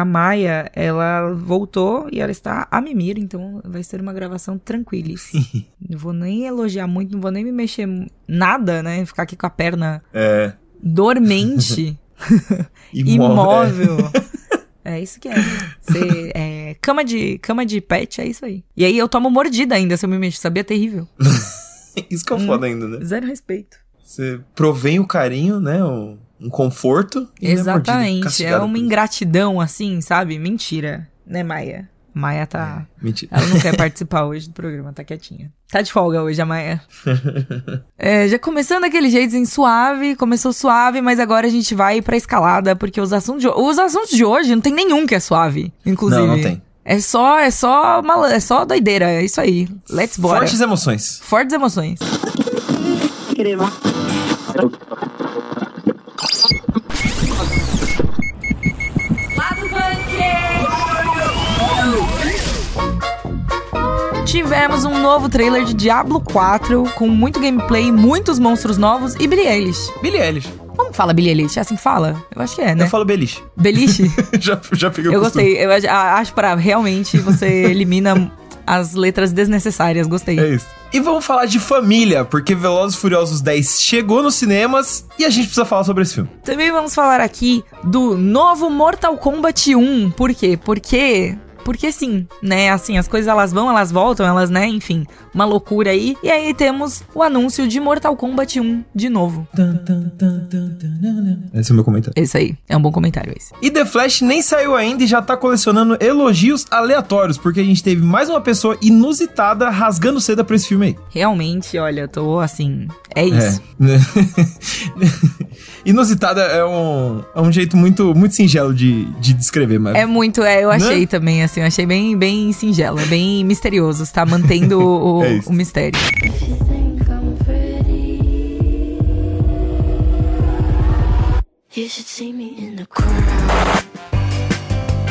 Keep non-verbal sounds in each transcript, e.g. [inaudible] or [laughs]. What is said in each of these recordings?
a Maia, ela voltou e ela está a mimir, então vai ser uma gravação tranquila. [laughs] não vou nem elogiar muito, não vou nem me mexer nada, né? Ficar aqui com a perna É. dormente, [laughs] imóvel. [laughs] É isso que é. Você, é. Cama de, cama de pet, é isso aí. E aí eu tomo mordida ainda se eu me mexo, sabia? Terrível. Isso que é o foda ainda, né? Zero respeito. Você provém o carinho, né? Um, um conforto. e não é mordida, Exatamente. É castigada uma ingratidão, assim, sabe? Mentira. Né, Maia? Maia tá. Mentira. Ela não quer [laughs] participar hoje do programa, tá quietinha. Tá de folga hoje, a Maia. [laughs] É, já começando daquele jeito, assim, suave, começou suave, mas agora a gente vai pra escalada, porque os assuntos de, os assuntos de hoje não tem nenhum que é suave, inclusive. Não, não tem. É só, é só, mala- é só doideira, é isso aí. Let's bora. Fortes emoções. Fortes emoções. Tivemos um novo trailer de Diablo 4 com muito gameplay, muitos monstros novos e Billie Eilish. Billie Eilish. Como fala Billie Eilish? É assim que fala? Eu acho que é, né? Eu falo beliche. Beliche? [laughs] já, já peguei o Eu costume. gostei. Eu ach- acho para realmente você [laughs] elimina as letras desnecessárias. Gostei. É isso. E vamos falar de família, porque Velozes e Furiosos 10 chegou nos cinemas e a gente precisa falar sobre esse filme. Também vamos falar aqui do novo Mortal Kombat 1. Por quê? Porque. Porque sim, né? Assim, as coisas elas vão, elas voltam, elas, né? Enfim, uma loucura aí. E aí temos o anúncio de Mortal Kombat 1 de novo. Esse é o meu comentário. Esse aí, é um bom comentário esse. E The Flash nem saiu ainda e já tá colecionando elogios aleatórios, porque a gente teve mais uma pessoa inusitada rasgando seda pra esse filme aí. Realmente, olha, eu tô assim. É isso. É. [laughs] Inusitada é um, é um jeito muito, muito singelo de, de descrever, mas. É muito, é, eu Né? achei também, assim, eu achei bem, bem singelo, bem misterioso, está mantendo o, [laughs] É o mistério. If you think I'm pretty, you should see me in the crowd.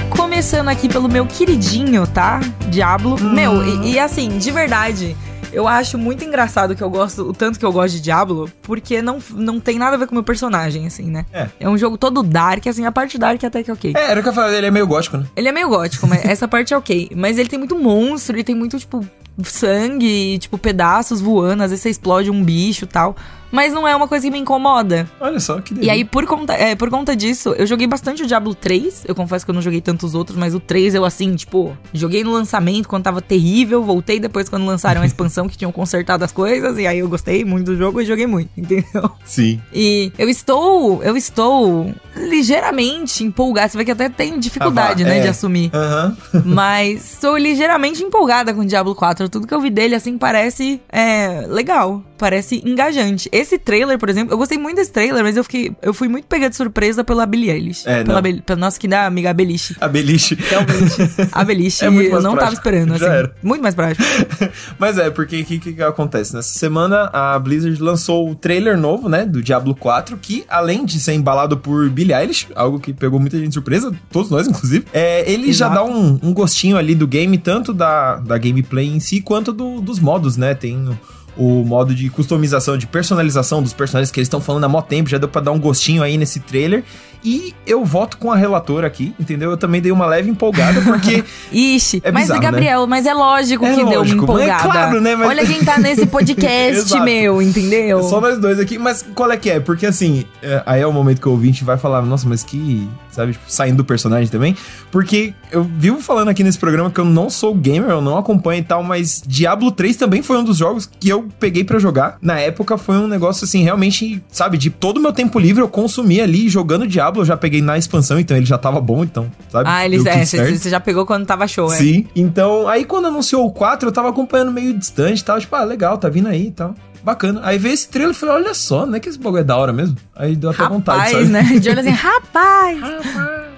Começando aqui pelo meu queridinho, tá? Diablo. Hum. Meu, e, e assim, de verdade, eu acho muito engraçado que eu gosto, o tanto que eu gosto de Diablo, porque não, não tem nada a ver com o meu personagem, assim, né? É. um jogo todo dark, assim, a parte dark até que é ok. É, era o que eu falei, ele é meio gótico, né? Ele é meio gótico, mas essa [laughs] parte é ok. Mas ele tem muito monstro, ele tem muito, tipo, sangue, tipo, pedaços voando, às vezes você explode um bicho e tal. Mas não é uma coisa que me incomoda. Olha só que E aí, por conta, é, por conta disso, eu joguei bastante o Diablo 3. Eu confesso que eu não joguei tantos outros, mas o 3 eu, assim, tipo, joguei no lançamento quando tava terrível. Voltei depois quando lançaram a expansão que tinham consertado as coisas. E aí eu gostei muito do jogo e joguei muito, [laughs] entendeu? Sim. E eu estou, eu estou ligeiramente empolgada. Você vê que até tenho dificuldade, Ah, vá, né, é. de assumir. Aham. [laughs] Mas estou ligeiramente empolgada com o Diablo 4. Tudo que eu vi dele, assim, parece é, legal. Parece engajante. Esse trailer, por exemplo, eu gostei muito desse trailer, mas eu fiquei. Eu fui muito pega de surpresa pela Billie Eilish. É, pela, não. Bel- pela nossa querida amiga Beliche. A beliche. Realmente. [laughs] A Beliche, É muito eu mais não tava prático. esperando, assim. Já era. Muito mais prático. [laughs] Mas é, porque o que, que, que acontece? Nessa semana, a Blizzard lançou o trailer novo, né, do Diablo 4, que além de ser embalado por Billie Eilish, algo que pegou muita gente de surpresa, todos nós, inclusive, é, ele já Exato. dá um, um gostinho ali do game, tanto da, da gameplay em si, quanto do- dos modos, né? Tem o, modo de customização, de personalização dos personagens que eles estão falando há mó tempo, já deu pra dar um gostinho aí nesse trailer. E eu voto com a relatora aqui, entendeu? Eu também dei uma leve empolgada, porque [laughs] Ixi, É mas bizarro, Gabriel, mas é lógico É que deu uma lógico, é empolgada. claro, né, mas- Olha quem tá nesse [laughs] podcast, meu, entendeu? É só nós dois aqui, mas qual é que é? Porque assim, é, aí é o momento que o ouvinte vai falar, nossa, mas que. Sabe, tipo, saindo do personagem também. Porque eu vivo falando aqui nesse programa que eu não sou gamer, eu não acompanho e tal, mas Diablo 3 também foi um dos jogos que eu peguei pra jogar. Na época foi um negócio assim, realmente, sabe, de todo o meu tempo livre eu consumi ali jogando Diablo, eu já peguei na expansão, então ele já tava bom, então, sabe? Ah, eles, Deu é, você já pegou quando tava show, é. Sim. Então, aí quando anunciou o 4, eu tava acompanhando meio distante e tal. Tipo, ah, legal, tá vindo aí e tal. Bacana. Aí veio esse trailer e falei, olha só, não é que esse bagulho é da hora mesmo? Aí deu até vontade, Rapaz, sabe? né? De olho assim, [laughs] rapaz!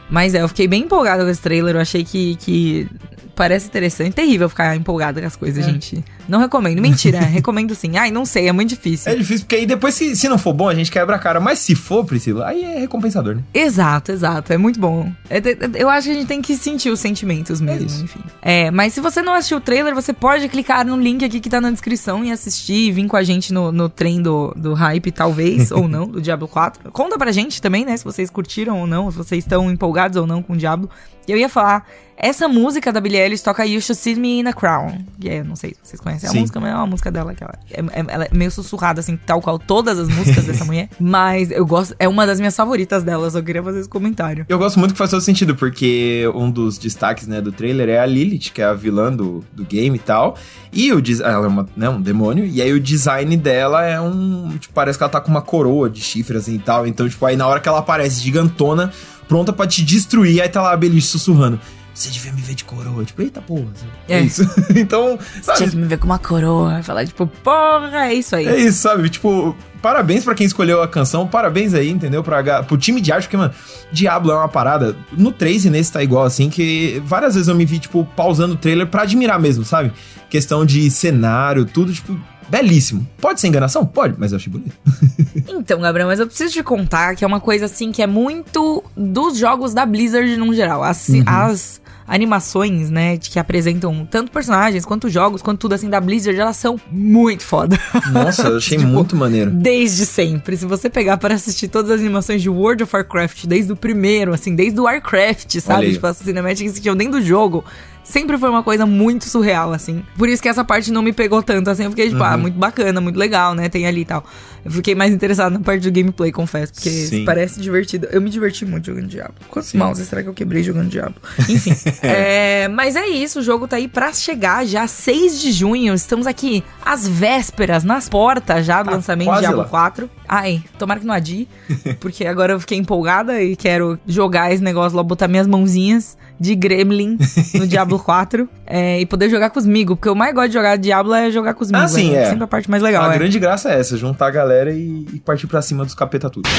Mas é, eu fiquei bem empolgada com esse trailer. Eu achei que, que parece interessante. Terrível ficar empolgada com as coisas, É. gente. Não recomendo. Mentira, [laughs] recomendo sim. Ai, não sei, é muito difícil. É difícil, porque aí depois, se, se não for bom, a gente quebra a cara. Mas se for, Priscila, aí é recompensador, né? Exato, exato. É muito bom. É, é, eu acho que a gente tem que sentir os sentimentos mesmo, isso. enfim. É, mas se você não assistiu o trailer, você pode clicar no link aqui que tá na descrição e assistir e vir com a gente no, no trem do, do hype, talvez, [laughs] ou não, do Diablo 4. Conta pra gente também, né, se vocês curtiram ou não, se vocês estão empolgados ou não com o Diablo. E eu ia falar, essa música da Billie Eilish toca You Should See Me in a Crown. Que é, não sei se vocês conhecem a Sim. música, é uma música dela que ela é, é- ela é meio sussurrada, assim, tal qual todas as músicas dessa [laughs] mulher. Mas eu gosto, é uma das minhas favoritas dela, eu só queria fazer esse comentário. Eu gosto muito que faz todo sentido, porque um dos destaques, né, do trailer é a Lilith, que é a vilã do, do game e tal. E o ela é uma, né, um demônio, e aí o design dela é um. Tipo, parece que ela tá com uma coroa de chifres assim, e tal. Então, tipo, aí na hora que ela aparece gigantona, pronta pra te destruir, aí tá lá a Beliche sussurrando. Você devia me ver de coroa. Tipo, eita porra. É, É. isso. [laughs] então, Tinha sabe? que me ver com uma coroa, falar tipo, porra, é isso aí. É isso, sabe? Tipo, parabéns pra quem escolheu a canção, parabéns aí, entendeu? Pra, pro time de arte, porque, mano, Diablo é uma parada. No 3 e nesse tá igual, assim, que várias vezes eu me vi, tipo, pausando o trailer pra admirar mesmo, sabe? Questão de cenário, tudo, tipo, belíssimo. Pode ser enganação? Pode, mas eu achei bonito. [laughs] Então, Gabriel, mas eu preciso te contar que é uma coisa assim que é muito dos jogos da Blizzard no geral. As, Uhum. as animações, né, de que apresentam tanto personagens quanto jogos, quanto tudo assim da Blizzard, elas são muito foda. Nossa, eu achei [laughs] Tipo, muito maneiro. Desde sempre. Se você pegar para assistir todas as animações de World of Warcraft, desde o primeiro, assim, desde o Warcraft, sabe? Tipo, as cinemáticas que tinham dentro do jogo. Sempre foi uma coisa muito surreal, assim. Por isso que essa parte não me pegou tanto, assim. Eu fiquei, tipo, ah, Uhum. muito bacana, muito legal, né? Tem ali e tal. Eu fiquei mais interessado na parte do gameplay, confesso. Porque Sim. parece divertido. Eu me diverti muito jogando Diablo. Quantos Sim. mouses será que eu quebrei jogando Diablo? Enfim. [laughs] é, mas é isso, o jogo tá aí pra chegar já 6 de junho. Estamos aqui às vésperas, nas portas já do Tá lançamento de Diablo lá. 4. Ai, tomara que não adie, [laughs] porque agora eu fiquei empolgada e quero jogar esse negócio lá, botar minhas mãozinhas de Gremlin no [laughs] Diablo 4 é, e poder jogar com os amigos, porque eu mais gosto de jogar Diablo é jogar com os amigos. Ah, sim, é. Sempre a parte mais legal, a é. grande graça é essa, juntar a galera e, e partir pra cima dos capeta tudo.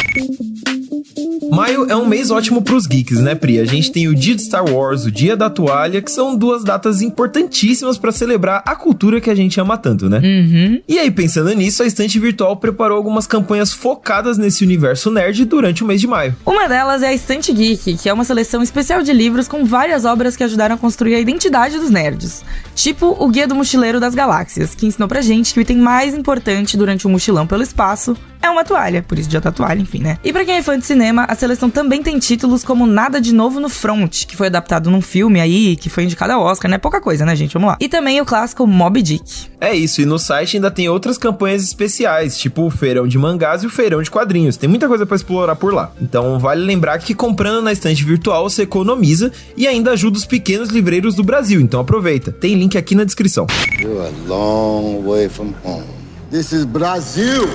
Maio é um mês ótimo pros geeks, né, Pri? A gente tem o dia de Star Wars, o dia da toalha, que são duas datas importantíssimas pra celebrar a cultura que a gente ama tanto, né? Uhum. E aí, pensando nisso, a Estante Virtual preparou algumas campanhas focadas nesse universo nerd durante o mês de maio. Uma delas é a Estante Geek, que é uma seleção especial de livros com várias obras que ajudaram a construir a identidade dos nerds. Tipo o Guia do Mochileiro das Galáxias, que ensinou pra gente que o item mais importante durante um mochilão pelo espaço é uma toalha, por isso dia da toalha, enfim, né? E pra quem é fã de cinema, a seleção também tem títulos como Nada de Novo no Front, que foi adaptado num filme aí, que foi indicado ao Oscar, né? Pouca coisa, né, gente? Vamos lá. E também o clássico Moby Dick. É isso, e no site ainda tem outras campanhas especiais, tipo o feirão de mangás e o feirão de quadrinhos. Tem muita coisa pra explorar por lá. Então vale lembrar que comprando na estante virtual você economiza e ainda ajuda os pequenos livreiros do Brasil. Então aproveita. Tem link aqui na descrição. You're a long way from home. This is Brazil.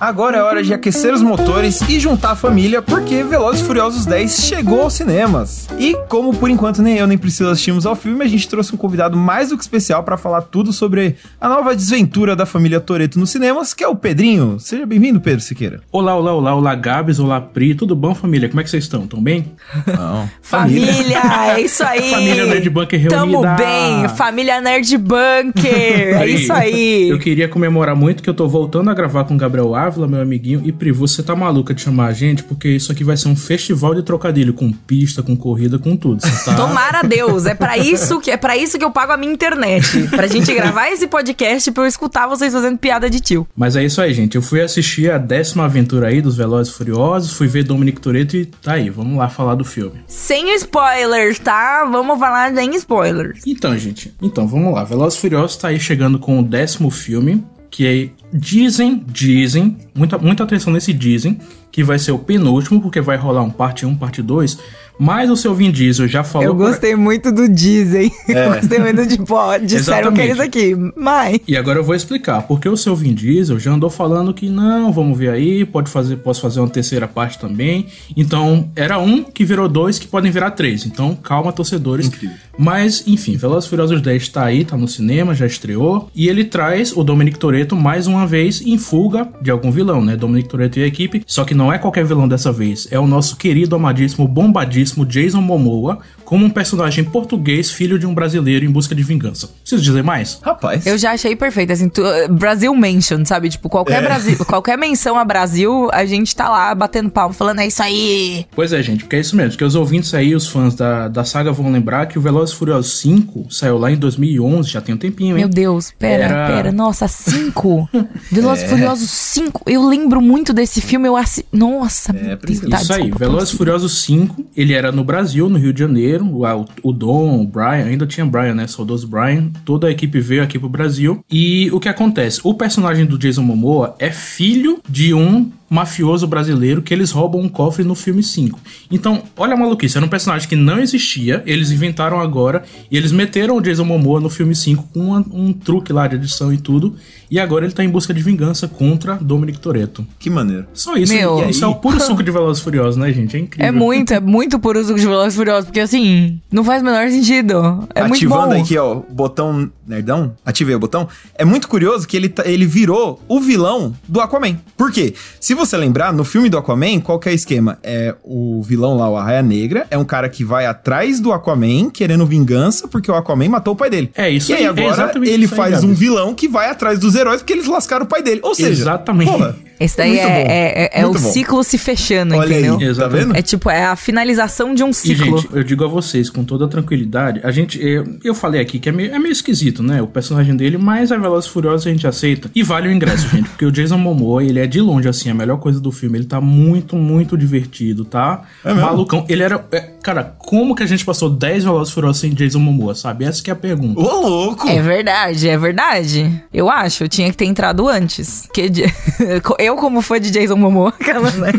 Agora é hora de aquecer os motores e juntar a família, porque Velozes e Furiosos 10 chegou aos cinemas. E como por enquanto nem eu nem Priscila assistimos ao filme, a gente trouxe um convidado mais do que especial para falar tudo sobre a nova desventura da família Toreto nos cinemas, que é o Pedrinho. Seja bem-vindo, Pedro Siqueira. Olá, olá, olá, olá, Gabs, olá, Pri, tudo bom, família? Como é que vocês estão? Tão bem? Não. [laughs] Família, é isso aí. Família Nerd Bunker Tamo reunida. bem, família Nerd Bunker. É isso aí. Eu queria comemorar muito que eu tô voltando a gravar com o Gabriel Ávila, meu amiguinho, e Pri, você tá maluca de chamar a gente, porque isso aqui vai ser um festival de trocadilho, com pista, com corrida, com tudo. Tá... Tomara Deus, é pra isso que é para isso que eu pago a minha internet, pra gente gravar esse podcast pra eu escutar vocês fazendo piada de tio. Mas é isso aí, gente. Eu fui assistir a décima aventura aí dos Velozes Furiosos, fui ver Dominic Toretto e tá aí, vamos lá falar do filme. Sem spoilers, tá? Vamos falar sem spoilers. Então, gente, então vamos lá. Velozes e Furiosos tá aí chegando com o décimo filme, que é, dizem, dizem, muita, muita atenção nesse dizem, que vai ser o penúltimo, porque vai rolar um parte 1, parte 2, mas o seu Vin Diesel já falou... Eu pra- gostei muito do Disney. [laughs] Eu gostei muito de pó. Disseram que é isso aqui. Mas. E agora eu vou explicar, porque o seu Vin Diesel já andou falando que não, vamos ver aí, pode fazer, posso fazer uma terceira parte também. Então, era um que virou dois, que podem virar três. Então, calma, torcedores. Incrível. Mas, enfim, Velozes Furiosos 10 tá aí, tá no cinema, já estreou. E ele traz o Dominic Toretto mais uma vez em fuga de algum vilão, né? Dominic Toretto e a equipe, só que não é qualquer vilão dessa vez, é o nosso querido, amadíssimo, bombadíssimo Jason Momoa, como um personagem português, filho de um brasileiro em busca de vingança. Preciso dizer mais? Rapaz. Eu já achei perfeito, assim, tu, Brasil Mention, sabe? Tipo, qualquer, É. Brasil, [laughs] qualquer menção a Brasil, a gente tá lá batendo palma, falando, é isso aí. Pois é, gente, porque é isso mesmo. Porque os ouvintes aí, os fãs da, da saga vão lembrar que o Velozes e Furiosos 5 saiu lá em 2011, já tem um tempinho, hein? Meu Deus, pera, Era- pera, nossa, 5? [laughs] Velozes e Furiosos 5. Eu lembro muito desse filme, eu assi... Nossa, meu Deus, tá, Isso aí, Velozes e Furiosos 5, ele era no Brasil, no Rio de Janeiro, o, o, o Dom, o Brian, ainda tinha Brian, né, saudoso Brian, toda a equipe veio aqui pro Brasil, e o que acontece? O personagem do Jason Momoa é filho de um mafioso brasileiro que eles roubam um cofre no filme 5. Então, olha a maluquice, era um personagem que não existia, eles inventaram agora, e eles meteram o Jason Momoa no filme 5 com uma- um truque lá de edição e tudo, e agora ele tá em busca de vingança contra Dominic Toretto. Que maneiro. Só isso, Meu. e isso é o puro suco de Velozes e Furiosos, né, gente? É incrível. É muito, é muito por uso de Velozes e Furiosos, porque assim, não faz o menor sentido. É muito Ativando bom. aqui, ó, o botão nerdão. Ativei o botão. É muito curioso que ele, tá- ele virou o vilão do Aquaman. Por quê? Se você lembrar, no filme do Aquaman, qual que é o esquema? É o vilão lá, o Arraia Negra, é um cara que vai atrás do Aquaman querendo vingança porque o Aquaman matou o pai dele. É isso E aí aí, é agora exatamente ele aí, faz Gabs. um vilão que vai atrás dos heróis porque eles lascaram o pai dele. Ou seja, Exatamente. porra, Esse daí muito é, bom. é, é- é o bom. ciclo se fechando, Olha entendeu? aí, tá vendo? É tipo, é a finalização de um E, ciclo. gente, eu digo a vocês com toda tranquilidade, a gente, eu, eu falei aqui que é meio, é meio esquisito, né, o personagem dele, mas a Velozes e Furiosos a gente aceita. E vale o ingresso, [laughs] gente, porque o Jason Momoa, ele é de longe, assim, a melhor coisa do filme. Ele tá muito, muito divertido, tá? É mesmo? Malucão. Ele era... é, cara, como que a gente passou 10 Velozes e Furiosos sem Jason Momoa, sabe? Essa que é a pergunta. Ô, louco! É verdade, é verdade. Eu acho, eu tinha que ter entrado antes. Que [laughs] eu, como fã de Jason Momoa, [laughs] aquela, [laughs] né?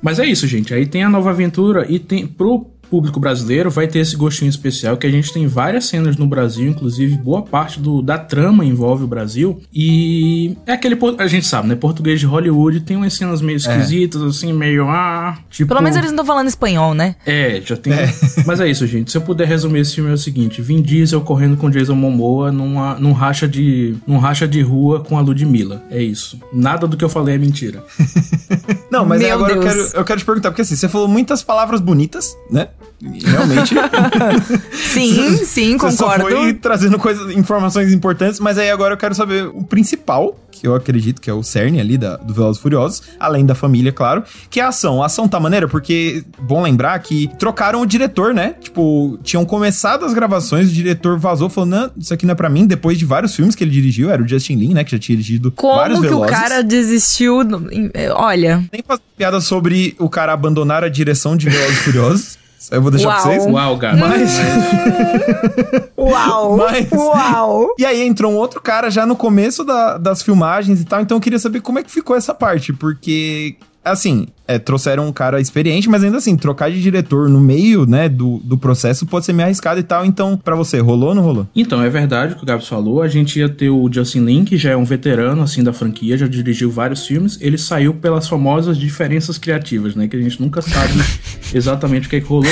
Mas é isso, gente. Aí tem a nova aventura e tem pro público brasileiro vai ter esse gostinho especial que a gente tem várias cenas no Brasil, inclusive boa parte do, da trama envolve o Brasil e é aquele a gente sabe, né? Português de Hollywood tem umas cenas meio esquisitas assim, meio ah, tipo Pelo menos eles não estão falando espanhol, né? é, já tem. [laughs] Mas é isso, gente. Se eu puder resumir esse filme é o seguinte: Vin Diesel correndo com Jason Momoa numa, num racha de num racha de rua com a Ludmilla. É isso. Nada do que eu falei é mentira. [laughs] Não, mas agora eu Deus. quero, eu quero te perguntar, porque assim, você falou muitas palavras bonitas, né? Realmente. Sim, [laughs] sim, Você só concordo. foi trazendo coisas, informações importantes, mas aí agora eu quero saber o principal, que eu acredito que é o cerne ali da, do Velozes Furiosos, além da família, claro, que é a ação. A ação tá maneira, porque, bom lembrar que trocaram o diretor, né? Tipo, tinham começado as gravações, o diretor vazou, falou, não, isso aqui não é pra mim, depois de vários filmes que ele dirigiu, era o Justin Lin, né, que já tinha dirigido vários Como que Velozes. o cara desistiu? é, Olha, Nem fazer piada sobre o cara abandonar a direção de Velozes Furiosos. Eu vou deixar pra Uau. vocês. Uau, gato. Mas... [laughs] uau, Mas- uau. [laughs] E aí entrou um outro cara já no começo da- das filmagens e tal, então eu queria saber como é que ficou essa parte, porque, assim, é, trouxeram um cara experiente, mas ainda assim, trocar de diretor no meio, né, do, do processo pode ser meio arriscado e tal, então, pra você, rolou ou não rolou? Então, é verdade o que o Gabs falou. A gente ia ter o Justin Lin, que já é um veterano, assim, da franquia, já dirigiu vários filmes. Ele saiu pelas famosas diferenças criativas, né? Que a gente nunca sabe [laughs] exatamente o que, é que rolou.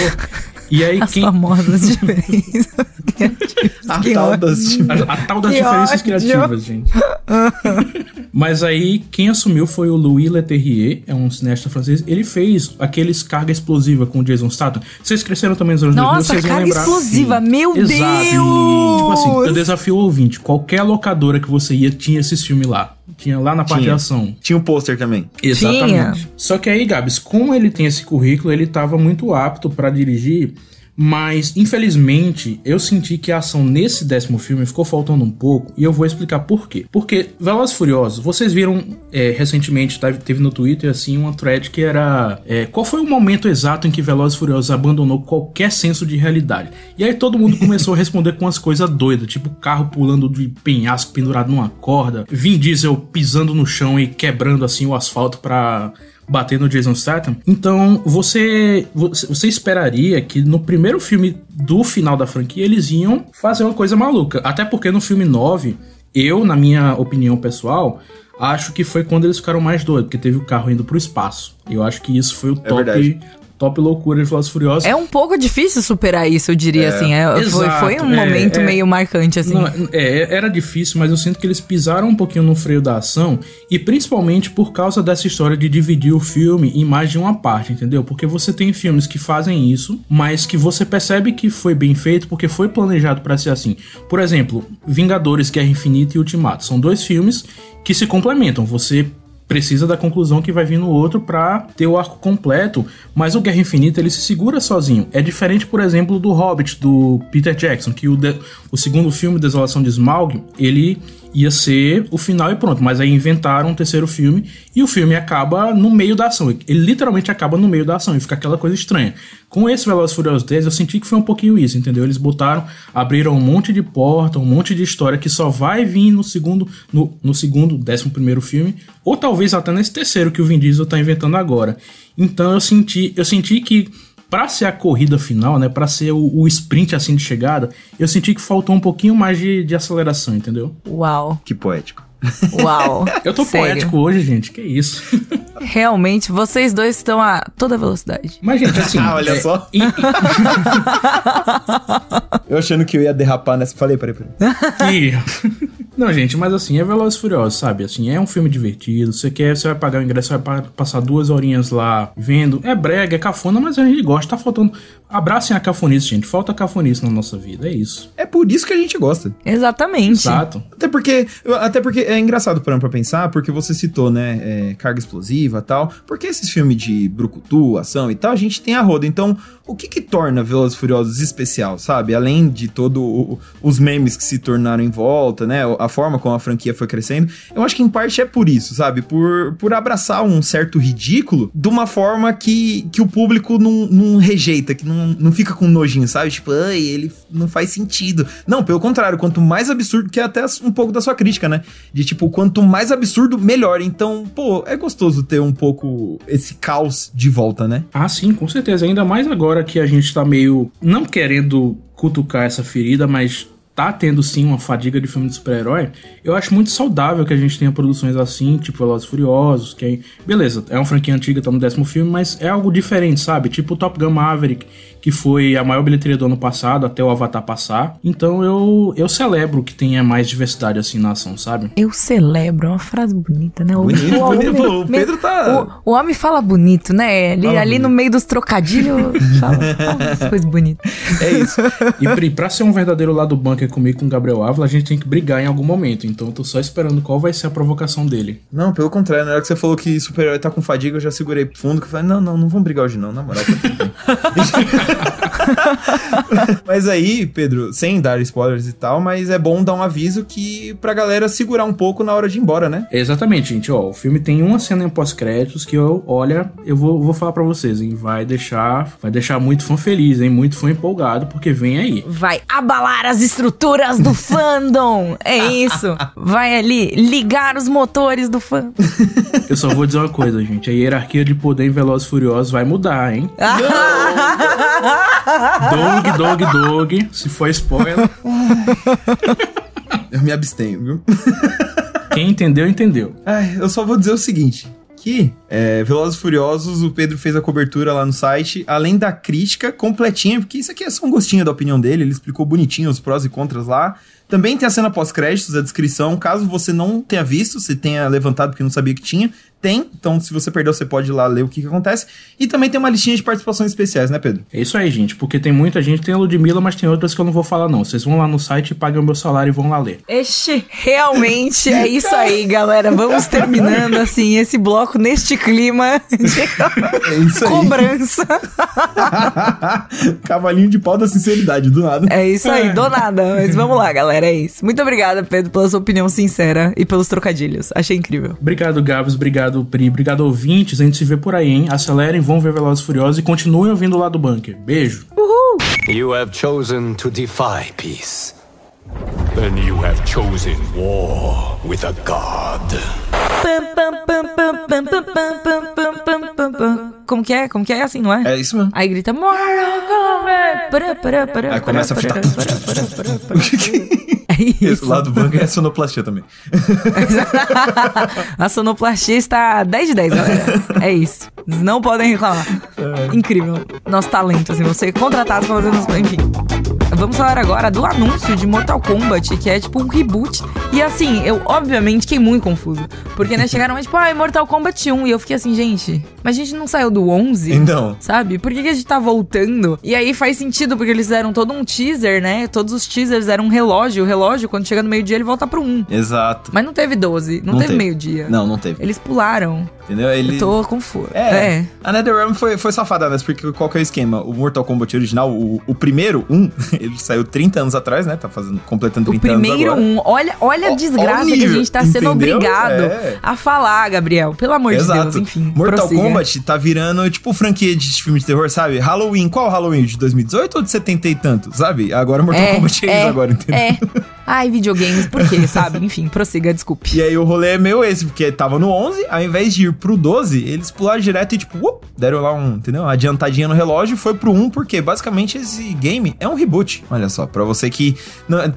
E aí, As quem... famosas [laughs] diferenças criativas. A Que tal das... A, a tal das diferenças ódio. criativas, gente. [laughs] Mas aí, quem assumiu foi o Louis Leterrier, é um cineasta francês. Ele fez aqueles carga explosiva com o Jason Statham. Vocês cresceram também nos anos 2000, Nossa, vocês vão carga explosiva, meu Exato. Deus! Tipo assim, eu desafio o ouvinte. Qualquer locadora que você ia, tinha esses filmes lá. Tinha lá na parte de Tinha. ação. Tinha um pôster também. Exatamente. Só que aí, Gabs, como ele tem esse currículo, ele estava muito apto para dirigir, mas infelizmente eu senti que a ação nesse décimo filme ficou faltando um pouco e eu vou explicar por quê. Porque Velozes Furiosos, vocês viram é, recentemente, teve teve no Twitter assim uma thread que era é, qual foi o momento exato em que Velozes Furiosos abandonou qualquer senso de realidade? E aí todo mundo começou a responder com umas coisas doidas, tipo carro pulando de penhasco pendurado numa corda, Vin Diesel pisando no chão e quebrando assim o asfalto pra bater no Jason Statham. Então, você você esperaria que no primeiro filme do final da franquia eles iam fazer uma coisa maluca. Até porque no filme 9, eu, na minha opinião pessoal, acho que foi quando eles ficaram mais doidos, porque teve o carro indo pro espaço. Eu acho que isso foi o top verdade. Top loucura de Velozes Furiosos. É um pouco difícil superar isso, eu diria assim. É, foi, Exato, foi um é, momento é. meio marcante, assim. Não, é, era difícil, mas eu sinto que eles pisaram um pouquinho no freio da ação e principalmente por causa dessa história de dividir o filme em mais de uma parte, entendeu? Porque você tem filmes que fazem isso, mas que você percebe que foi bem feito porque foi planejado pra ser assim. Por exemplo, Vingadores, Guerra Infinita e Ultimato são dois filmes que se complementam. Você precisa da conclusão que vai vir no outro pra ter o arco completo, mas o Guerra Infinita ele se segura sozinho. É diferente, por exemplo, do Hobbit do Peter Jackson, que o, de- o segundo filme Desolação de Smaug, ele ia ser o final e pronto, mas aí inventaram um terceiro filme e o filme acaba no meio da ação. Ele literalmente acaba no meio da ação e fica aquela coisa estranha. Com esse Velozes Furiosos 10, eu senti que foi um pouquinho isso, entendeu? Eles botaram, abriram um monte de porta, um monte de história que só vai vir no segundo, no, no segundo, décimo primeiro filme, ou talvez até nesse terceiro que o Vin Diesel tá inventando agora. Então eu senti, eu senti que Pra ser a corrida final, né? Pra ser o, o sprint assim de chegada, eu senti que faltou um pouquinho mais de, de aceleração, entendeu? Uau, Que poético. uau. [laughs] Eu tô Sério. poético hoje, gente, que isso. [laughs] Realmente, vocês dois estão a toda velocidade. Mas, gente, assim. [laughs] Ah, olha é, só. e- Eu achando que eu ia derrapar nessa. Falei, peraí, peraí. e- Não, gente, mas assim, é Velozes e Furiosos, sabe? Assim, é um filme divertido. Você quer, você vai pagar o ingresso, vai pa- passar duas horinhas lá vendo. É brega, é cafona, mas a gente gosta. Tá faltando. Abracem a cafonice, gente. Falta cafonice na nossa vida, é isso. É por isso que a gente gosta. Exatamente. Exato. Até porque, até porque é engraçado parando pra pensar, porque você citou, né, é, carga explosiva e tal. Porque esses filmes de brucutu, ação e tal, a gente tem a roda. Então, o que que torna Velozes e Furiosos especial, sabe? Além de todo os memes que se tornaram em volta, né, a forma como a franquia foi crescendo, eu acho que em parte é por isso, sabe? Por, por abraçar um certo ridículo de uma forma que, que o público não, não rejeita, que não, não fica com nojinho, sabe? Tipo, ai, ele não faz sentido. Não, pelo contrário, quanto mais absurdo, que é até um pouco da sua crítica, né? De tipo, quanto mais absurdo, melhor. Então, pô, é gostoso ter um pouco esse caos de volta, né? Ah, sim, com certeza. Ainda mais agora que a gente tá meio. Não querendo cutucar essa ferida, mas tá tendo sim uma fadiga de filme de super-herói. Eu acho muito saudável que a gente tenha produções assim, tipo Velozes Furiosos, que. Beleza, é uma franquia antiga, tá no décimo filme, mas é algo diferente, sabe? Tipo Top Gun Maverick, que foi a maior bilheteria do ano passado, até o Avatar passar. Então eu, eu celebro que tenha mais diversidade assim na ação, sabe? Eu celebro, é uma frase bonita, né? O- Bonito, o bonito. homem- o Pedro tá- O, o homem fala bonito, né? Ali, Fala ali bonito. no meio dos trocadilhos, [laughs] fala, fala coisas bonitas. É isso. E Pri, pra ser um verdadeiro lado bunker comigo com o Gabriel Ávila, a gente tem que brigar em algum momento. Então eu tô só esperando qual vai ser a provocação dele. Não, pelo contrário, na hora que você falou que super-herói tá com fadiga, eu já segurei fundo, que eu falei, não, não, não vamos brigar hoje não, na moral. [laughs] [laughs] mas aí, Pedro, sem dar spoilers e tal, mas é bom dar um aviso que pra galera segurar um pouco na hora de ir embora, né? Exatamente, gente. Ó, o filme tem uma cena em pós-créditos que eu, olha, eu vou, vou falar pra vocês, hein? Vai deixar, vai deixar muito fã feliz, hein? Muito fã empolgado, porque vem aí. Vai abalar as estruturas do [laughs] fandom. É isso. Vai ali ligar os motores do fã. Eu só vou dizer uma coisa, gente. A hierarquia de poder em Velozes e Furiosos vai mudar, hein? [laughs] Dog, dog, dog. Se for spoiler, [laughs] Eu me abstenho, viu? quem entendeu, entendeu. Ai, eu só vou dizer o seguinte. Que é, Velozes e Furiosos, o Pedro fez a cobertura lá no site, além da crítica completinha, porque isso aqui é só um gostinho da opinião dele, ele explicou bonitinho os prós e contras lá. Também tem a cena pós-créditos, a descrição, caso você não tenha visto, você tenha levantado porque não sabia que tinha, tem. Então, se você perdeu, você pode ir lá ler o que, que acontece. E também tem uma listinha de participações especiais, né, Pedro? É isso aí, gente, porque tem muita gente, tem a Ludmilla, mas tem outras que eu não vou falar, não. Vocês vão lá no site, pagam o meu salário e vão lá ler. Este realmente é isso [laughs] aí, galera. Vamos terminando assim esse bloco neste clima de [laughs] É isso aí. cobrança. [laughs] Cavalinho de pau da sinceridade, do nada. É isso aí, do nada. Mas vamos lá, galera. É isso. Muito obrigada, Pedro, pela sua opinião sincera e pelos trocadilhos. Achei incrível. Obrigado, Gabs. Obrigado, Pri. Obrigado, ouvintes. A gente se vê por aí, hein? Acelerem, vão ver Velozes Furiosos e continuem ouvindo lá do bunker. Beijo. You have chosen to defy peace. Then you have chosen war with a god. Pam, pam, pam, pam, pam. Como que é? Como que é assim, não é? É isso mesmo. Aí grita Morrow Aí começa a ficar. [laughs] É isso. lado do banco é a sonoplastia também. [laughs] a sonoplastia está 10 de 10, galera. É isso. Não podem reclamar. É. Incrível. Nosso talento, assim, você contratado para fazer nos. Enfim. Vamos falar agora do anúncio de Mortal Kombat, que é tipo um reboot. E assim, eu obviamente fiquei muito confuso. Porque, né, [laughs] chegaram tipo, ah, Mortal Kombat 1. E eu fiquei assim, gente, mas a gente não saiu do 11? Então. Sabe? Por que, que a gente tá voltando? E aí faz sentido, porque eles fizeram todo um teaser, né? Todos os teasers eram um relógio. O relógio, quando chega no meio-dia, ele volta pro 1. Exato. Mas não teve 12, não, Não teve, teve. meio-dia. Não, não teve. Eles pularam. Entendeu? Ele... Eu tô confuso. É, a NetherRealm foi, foi safada, né? Porque qual que é o esquema? O Mortal Kombat original, o, o primeiro, um, [laughs] ele saiu 30 anos atrás, né? Tá fazendo, completando O 30 anos primeiro agora. um, olha, olha a desgraça o que a gente tá sendo entendeu? obrigado É. a falar, Gabriel. Pelo amor de Exato. Deus, enfim. Mortal prossiga. Kombat tá virando, tipo, franquia de filme de terror, sabe? Halloween. Qual Halloween? De 2018 ou de 70 e tanto, sabe? Agora Mortal Kombat é, isso agora, entendeu? É. [laughs] Ai, videogames, por quê, [laughs] sabe? Enfim, prossiga, desculpe. E aí o rolê é meio esse, porque tava no 11, ao invés de ir pro 12, eles pularam direto e tipo, up, deram lá um, entendeu? Uma adiantadinha no relógio foi pro 1, porque basicamente esse game é um reboot. Olha só, pra você que,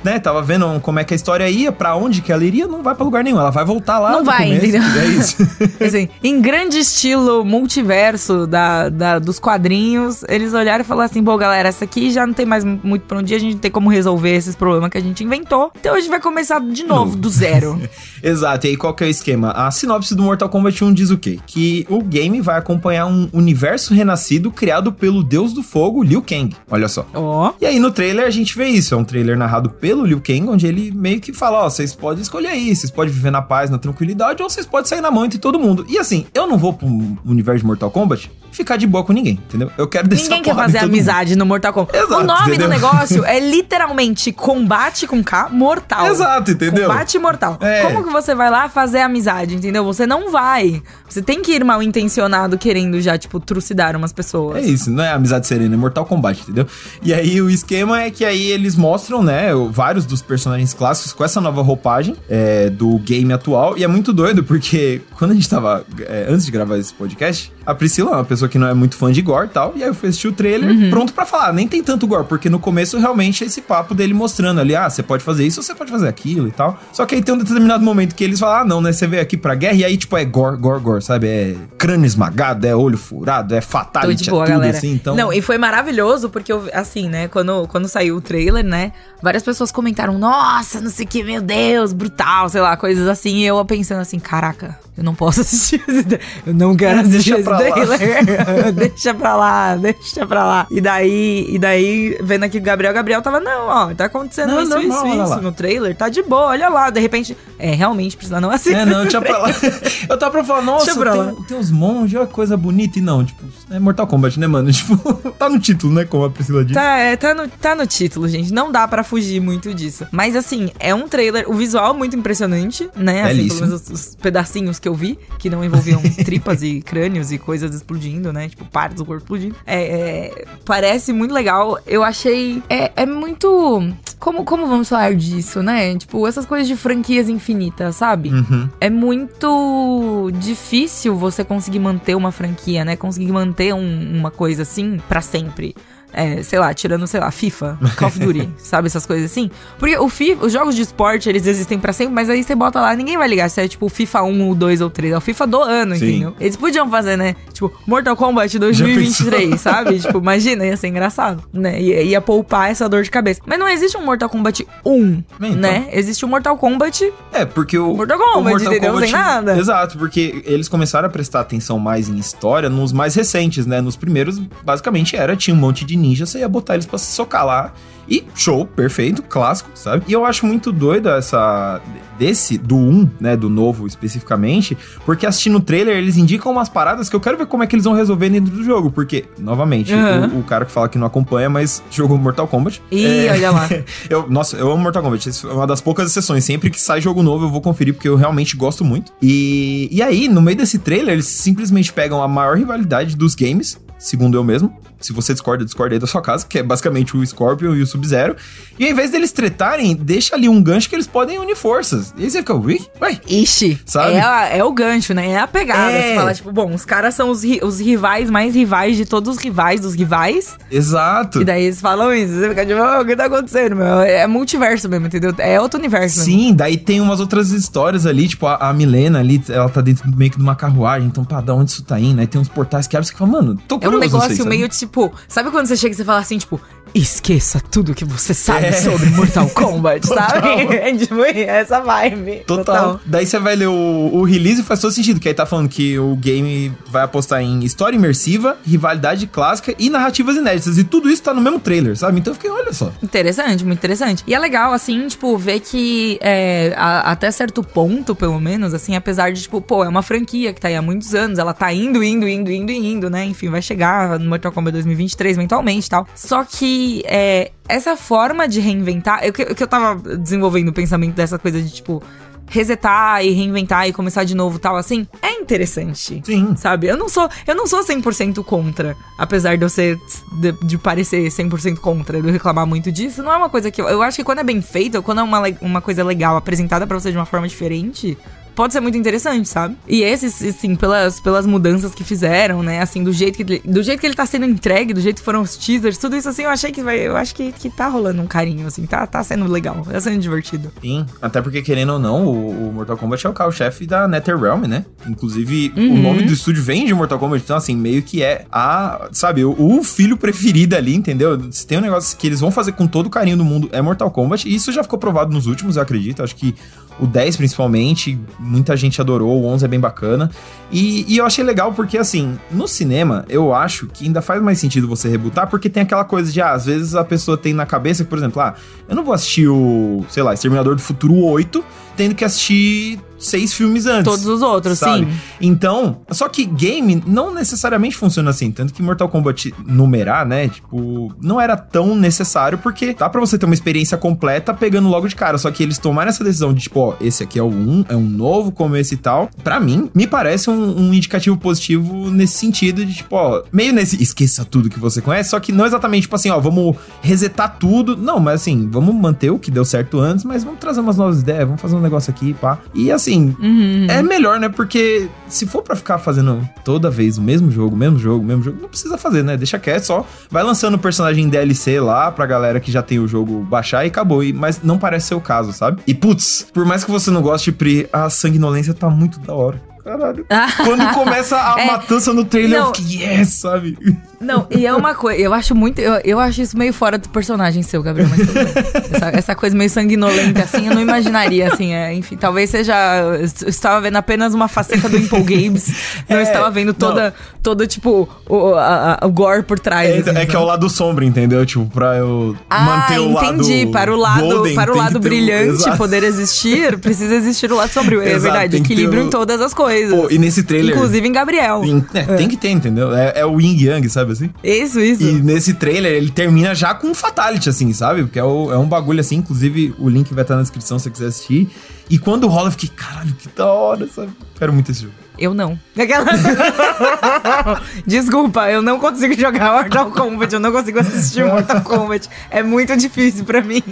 né, tava vendo como é que a história ia, pra onde que ela iria, não vai pra lugar nenhum, ela vai voltar lá Não vai, começo, entendeu? É isso. [laughs] Assim, em grande estilo multiverso da, da- dos quadrinhos, eles olharam e falaram assim: bom, galera, essa aqui já não tem mais muito pra onde ir, a gente tem como resolver esses problemas que a gente inventou. Então a gente vai começar de novo, do zero. [laughs] Exato, e aí qual que é o esquema? A sinopse do Mortal Kombat 1 diz o quê? Que o game vai acompanhar um universo renascido criado pelo deus do fogo, Liu Kang. Olha só. Ó. E aí no trailer a gente vê isso, é um trailer narrado pelo Liu Kang, onde ele meio que fala, ó, vocês podem escolher aí, vocês podem viver na paz, na tranquilidade, ou vocês podem sair na mão entre todo mundo. E assim, eu não vou pro universo de Mortal Kombat ficar de boa com ninguém, entendeu? Eu quero descer Ninguém quer fazer todo mundo. amizade no Mortal Kombat. Exato, o nome entendeu? do negócio [laughs] é literalmente combate com K mortal. Exato, entendeu? Combate mortal. É. Como que você vai lá fazer amizade, entendeu? Você não vai. Você tem que ir mal intencionado querendo já, tipo, trucidar umas pessoas. É isso, não é amizade serena, é Mortal Kombat, entendeu? E aí o esquema é que aí eles mostram, né, vários dos personagens clássicos com essa nova roupagem é, do game atual. E é muito doido, porque quando a gente tava, é, antes de gravar esse podcast, a Priscila é uma pessoa que não é muito fã de gore e tal, e aí eu fui assistir o trailer Uhum. pronto pra falar, nem tem tanto gore, porque no começo realmente é esse papo dele mostrando ali, ah, você pode fazer isso, ou você pode fazer aquilo e tal. Só que aí tem um determinado momento que eles falam, ah, não, né, você veio aqui pra guerra, e aí tipo é gore, gore, gore, sabe? É crânio esmagado, é olho furado, é Tô fatality, de boa, é tudo galera. assim, então... Não, e foi maravilhoso, porque, eu, assim, né, quando, quando saiu o trailer, né, várias pessoas comentaram, nossa, não sei o que, meu Deus, brutal, sei lá, coisas assim, e eu pensando assim, caraca, eu não posso [laughs] assistir esse Eu não quero assistir esse trailer. [laughs] deixa pra lá, deixa pra lá. E daí, e daí, vendo aqui o Gabriel, Gabriel tava, não, ó, tá acontecendo Não, isso, normal, isso, olha isso no trailer, tá de boa, olha lá, de repente, é, realmente, precisa não assistir. É, não, deixa pra lá. [laughs] Eu tava pra falar, nossa, pra tem, tem uns monges, olha coisa bonita. E não, tipo, é Mortal Kombat, né, mano? [laughs] Tipo, tá no título, né, como a Priscila disse. Tá, é, tá, no, tá no título, gente. Não dá pra fugir muito disso. Mas assim, é um trailer, o visual é muito impressionante, né? Assim, Belíssimo. pelo menos os, os pedacinhos que eu vi, que não envolviam tripas e crânios e coisas explodindo, né? Tipo, partes do corpo explodindo. É, é, parece muito legal. Eu achei. É, é muito. Como, como vamos falar disso, né? Tipo, essas coisas de franquias infinitas, sabe? Uhum. É muito difícil você conseguir manter uma franquia, né? Conseguir manter um- uma coisa assim pra sempre. É, sei lá, tirando, sei lá, FIFA, Call of Duty, [laughs] sabe? Essas coisas assim. Porque o FIFA, os jogos de esporte, eles existem pra sempre, mas aí você bota lá, ninguém vai ligar se é tipo o FIFA 1, ou 2 ou 3. É o FIFA do ano, Sim. entendeu? Eles podiam fazer, né? Tipo, Mortal Kombat 2023, sabe? [laughs] Tipo, imagina, ia ser engraçado, né? Ia, ia poupar essa dor de cabeça. Mas não existe um Mortal Kombat 1, Então. né? Existe um Mortal Kombat É, porque o. Mortal Kombat, o entendeu? Sem nada. Exato, porque eles começaram a prestar atenção mais em história nos mais recentes, né? Nos primeiros, basicamente era, tinha um monte de ninja, você ia botar eles pra se socar lá. E show, perfeito, clássico, sabe? E eu acho muito doida essa. Desse, do 1, né? Do novo especificamente, porque assistindo o trailer, eles indicam umas paradas que eu quero ver como é que eles vão resolver dentro do jogo. Porque, novamente, Aham. o, o cara que fala que não acompanha, mas jogou Mortal Kombat. Ih, é, olha lá. [laughs] eu, nossa, eu amo Mortal Kombat. Isso é uma das poucas exceções. Sempre que sai jogo novo, eu vou conferir, porque eu realmente gosto muito. E, e aí, no meio desse trailer, eles simplesmente pegam a maior rivalidade dos games segundo eu mesmo. Se você discorda, discorda aí da sua casa, que é basicamente o Scorpion e o Sub-Zero. E ao invés deles tretarem, deixa ali um gancho que eles podem unir forças. E aí você fica, ui, ué. Ixi, Sabe? É, a- é o gancho, né? É a pegada. É. Você fala, tipo, bom, os caras são os, ri- os rivais mais rivais de todos os rivais dos rivais. Exato. E daí eles falam isso. Você fica tipo, "Ah, o que tá acontecendo, meu? É multiverso mesmo, entendeu? É outro universo mesmo. Sim, daí tem umas outras histórias ali, tipo, a, a Milena ali, ela tá dentro meio que de uma carruagem, então, pá, da onde isso tá indo? Aí tem uns portais que abrem, você fala, mano, tô É um curioso, negócio meio tipo. Sabe quando você chega e você fala assim, tipo, esqueça tudo que você sabe É. sobre Mortal [laughs] Kombat, Total. sabe? É tipo essa vibe. Total. Daí você vai ler o, o release e faz todo sentido, que aí tá falando que o game vai apostar em história imersiva, rivalidade clássica e narrativas inéditas. E tudo isso tá no mesmo trailer, sabe? Então eu fiquei, olha só. Interessante, muito interessante. E é legal, assim, tipo, ver que é, a- até certo ponto, pelo menos, assim, apesar de, tipo, pô, é uma franquia que tá aí há muitos anos, ela tá indo, indo, indo, indo, indo, né? Enfim, vai chegar no Mortal Kombat 2023 eventualmente e tal. Só que é, essa forma de reinventar, eu, que, que eu tava desenvolvendo o pensamento dessa coisa de, tipo, resetar e reinventar e começar de novo tal, assim, é interessante. Sim. Sabe? Eu não sou, eu não sou 100% contra, apesar de eu ser de, de parecer 100% contra, de eu reclamar muito disso. Não é uma coisa que eu, eu acho que quando é bem feito, quando é uma, uma coisa legal apresentada pra você de uma forma diferente, pode ser muito interessante, sabe? E esse, assim, pelas, pelas mudanças que fizeram, né? Assim, do jeito que do jeito que ele tá sendo entregue, do jeito que foram os teasers, tudo isso assim, eu achei que vai, eu acho que, que tá rolando um carinho assim, tá tá sendo legal, tá sendo divertido. Sim, até porque, querendo ou não, o, o Mortal Kombat é o carro-chefe da NetherRealm, né? Inclusive, o Uhum. nome do estúdio vem de Mortal Kombat, então, assim, meio que é a, sabe, o, o filho preferido ali, entendeu? Se tem um negócio que eles vão fazer com todo o carinho do mundo, é Mortal Kombat, e isso já ficou provado nos últimos, eu acredito. Acho que o 10, principalmente, muita gente adorou, o 11 é bem bacana. E, e eu achei legal porque, assim, no cinema, eu acho que ainda faz mais sentido você rebootar, porque tem aquela coisa de, ah, às vezes a pessoa tem na cabeça, que, por exemplo, ah, eu não vou assistir o, sei lá, Exterminador do Futuro 8, tendo que assistir seis filmes antes. Todos os outros, sabe? sim. Então, só que game não necessariamente funciona assim. Tanto que Mortal Kombat numerar, né? Tipo, não era tão necessário, porque dá pra você ter uma experiência completa pegando logo de cara. Só que eles tomaram essa decisão de, tipo, ó, esse aqui é o 1, é um novo começo e tal. Pra mim, me parece um, um indicativo positivo nesse sentido de, tipo, ó, meio nesse esqueça tudo que você conhece, só que não exatamente, tipo assim, ó, vamos resetar tudo. Não, mas assim, vamos manter o que deu certo antes, mas vamos trazer umas novas ideias, vamos fazer um negócio aqui, pá. E assim, Uhum. é melhor, né? Porque se for pra ficar fazendo toda vez o mesmo jogo, mesmo jogo, mesmo jogo, não precisa fazer, né? Deixa quieto, só vai lançando o personagem em DLC lá pra galera que já tem o jogo baixar e acabou. E, mas não parece ser o caso, sabe? E putz, por mais que você não goste, Pri, a sanguinolência tá muito da hora. Caralho. [laughs] Quando começa a É. matança no trailer, Não. eu fiquei, yes, sabe? Não, e é uma coisa, eu acho muito, eu, eu acho isso meio fora do personagem seu, Gabriel, mas tudo. [laughs] Essa, essa coisa meio sanguinolenta, assim, eu não imaginaria, assim, é, enfim, talvez seja, eu estava vendo apenas uma faceta do Impul Games, [laughs] não É, estava vendo toda, todo, tipo, o, a- a- o gore por trás. É, assim, é que é o lado sombra, entendeu? Tipo, pra eu Ah, manter o lado. entendi. Para o lado, golden, para o lado brilhante exato. poder existir, precisa existir o lado sombrio. É Exato, verdade, que ter equilíbrio o- em todas as coisas. Pô, e nesse trailer. Inclusive em Gabriel. Tem, é, tem que ter, entendeu? É, é o Yin Yang, sabe assim? Isso, isso. E nesse trailer ele termina já com um Fatality, assim, sabe? Porque é, o- é um bagulho assim, inclusive o link vai estar na descrição se você quiser assistir. E quando rola, eu fiquei, caralho, que da hora, sabe? Quero muito esse jogo. Eu não. Aquela- [laughs] Desculpa, eu não consigo jogar Mortal Kombat, eu não consigo assistir Mortal Kombat. É muito difícil pra mim.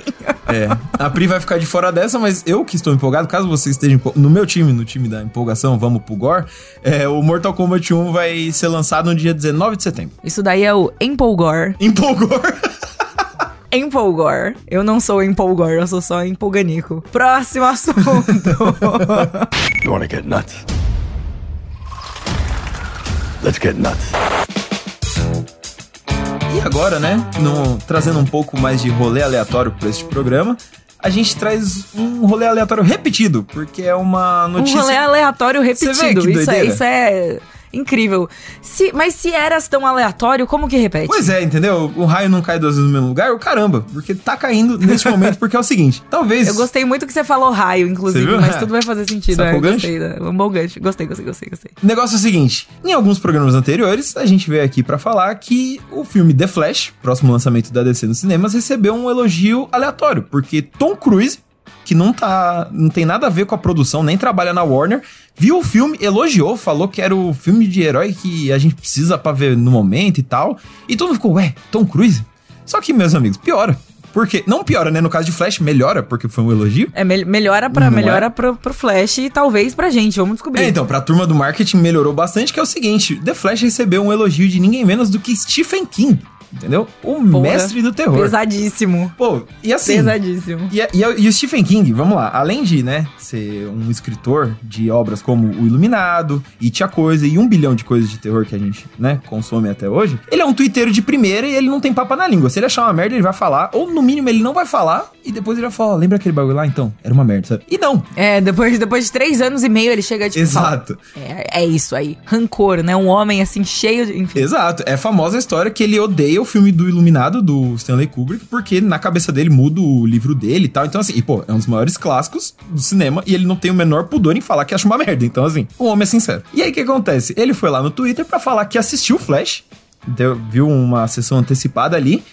É, a Pri vai ficar de fora dessa, mas eu que estou empolgado, caso você esteja no meu time, no time da empolgação, vamos pro Gore, é, o Mortal Kombat 1 vai ser lançado no dia 19 de setembro. Isso daí é o Empolgor. [laughs] Empolgor! Empolgor. Eu não sou Empolgor, eu sou só Empolganico. Próximo assunto. [laughs] You wanna get nuts? Let's get nuts. E agora, né, no- trazendo um pouco mais de rolê aleatório para este programa, a gente traz um rolê aleatório repetido, porque é uma um notícia... rolê aleatório Você vê repetido. que Isso é, isso é incrível. Se, mas se eras tão aleatório, como que repete? Pois é, entendeu? O raio não cai duas vezes no mesmo lugar, o caramba, porque tá caindo neste momento, porque é o seguinte, talvez... Eu gostei muito que você falou raio, inclusive, mas tudo vai fazer sentido. Sacou É, gostei, né? um bom gancho. Gostei, gostei, gostei, gostei. O negócio é o seguinte, em alguns programas anteriores, a gente veio aqui pra falar que o filme The Flash, próximo lançamento da DC nos cinemas, recebeu um elogio aleatório, porque Tom Cruise, que não tá. não tem nada a ver com a produção, nem trabalha na Warner, viu o filme, elogiou, falou que era o filme de herói que a gente precisa pra ver no momento e tal. E todo mundo ficou, ué, Tom Cruise? Só que, meus amigos, piora. Porque, não piora, né? No caso de Flash, melhora, porque foi um elogio. É, mel- melhora, Não é? melhora pro, pro Flash e talvez pra gente, vamos descobrir. É, então, pra turma do marketing melhorou bastante, que é o seguinte: The Flash recebeu um elogio de ninguém menos do que Stephen King. Entendeu? O Porra, mestre do terror. Pesadíssimo. Pô, e assim. Pesadíssimo. E, e- e o Stephen King, vamos lá, além de, né, ser um escritor de obras como O Iluminado, It a Coisa e um bilhão de coisas de terror que a gente, né, consome até hoje, ele é um twitteiro de primeira e ele não tem papa na língua. Se ele achar uma merda, ele vai falar, ou no mínimo ele não vai falar, e depois ele vai falar, "Ó, lembra aquele bagulho lá? Então, era uma merda, sabe? E não. É, depois, depois de três anos e meio ele chega tipo. Exato. fala, É, é isso aí. Rancor, né? Um homem assim, cheio de. Enfim. Exato. É famosa a história que ele odeia o filme do Iluminado do Stanley Kubrick, porque na cabeça dele muda o livro dele e tal. Então, assim, e, pô, é um dos maiores clássicos do cinema e ele não tem o menor pudor em falar que acha uma merda. Então, assim, o homem é sincero. E aí, o que acontece? Ele foi lá no Twitter pra falar que assistiu Flash, deu- viu uma sessão antecipada ali.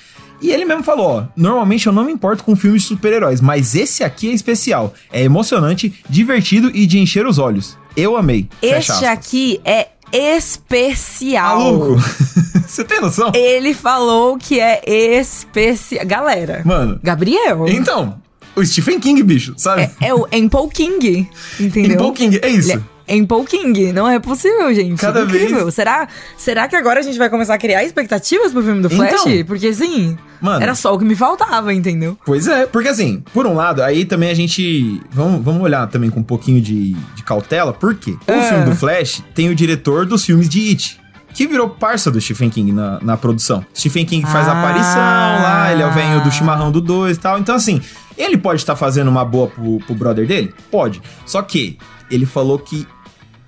E ele mesmo falou, ó, normalmente eu não me importo com filmes de super-heróis, mas esse aqui é especial. É emocionante, divertido e de encher os olhos. Eu amei. Este aqui é especial. Maluco. [laughs] Você tem noção? Ele falou que é especial. Galera. Mano. Gabriel. Então, o Stephen King, bicho, sabe? É, é o Empol King. Entendeu? Empol King, é isso. Ele é Empol King. Não é possível, gente. Cada Incrível. vez- Será, será que agora a gente vai começar a criar expectativas pro filme do Flash? Então. Porque assim. Mano. Era só o que me faltava, entendeu? Pois é, porque assim, por um lado, aí também a gente. Vamos, vamos olhar também com um pouquinho de, de cautela, porque o Ah. filme do Flash tem o diretor dos filmes de It. Que virou parça do Stephen King na, na produção. Stephen King faz a Ah. aparição lá, ele é o venho do chimarrão do 2 e tal. Então, assim, ele pode estar fazendo uma boa pro, pro brother dele? Pode. Só que ele falou que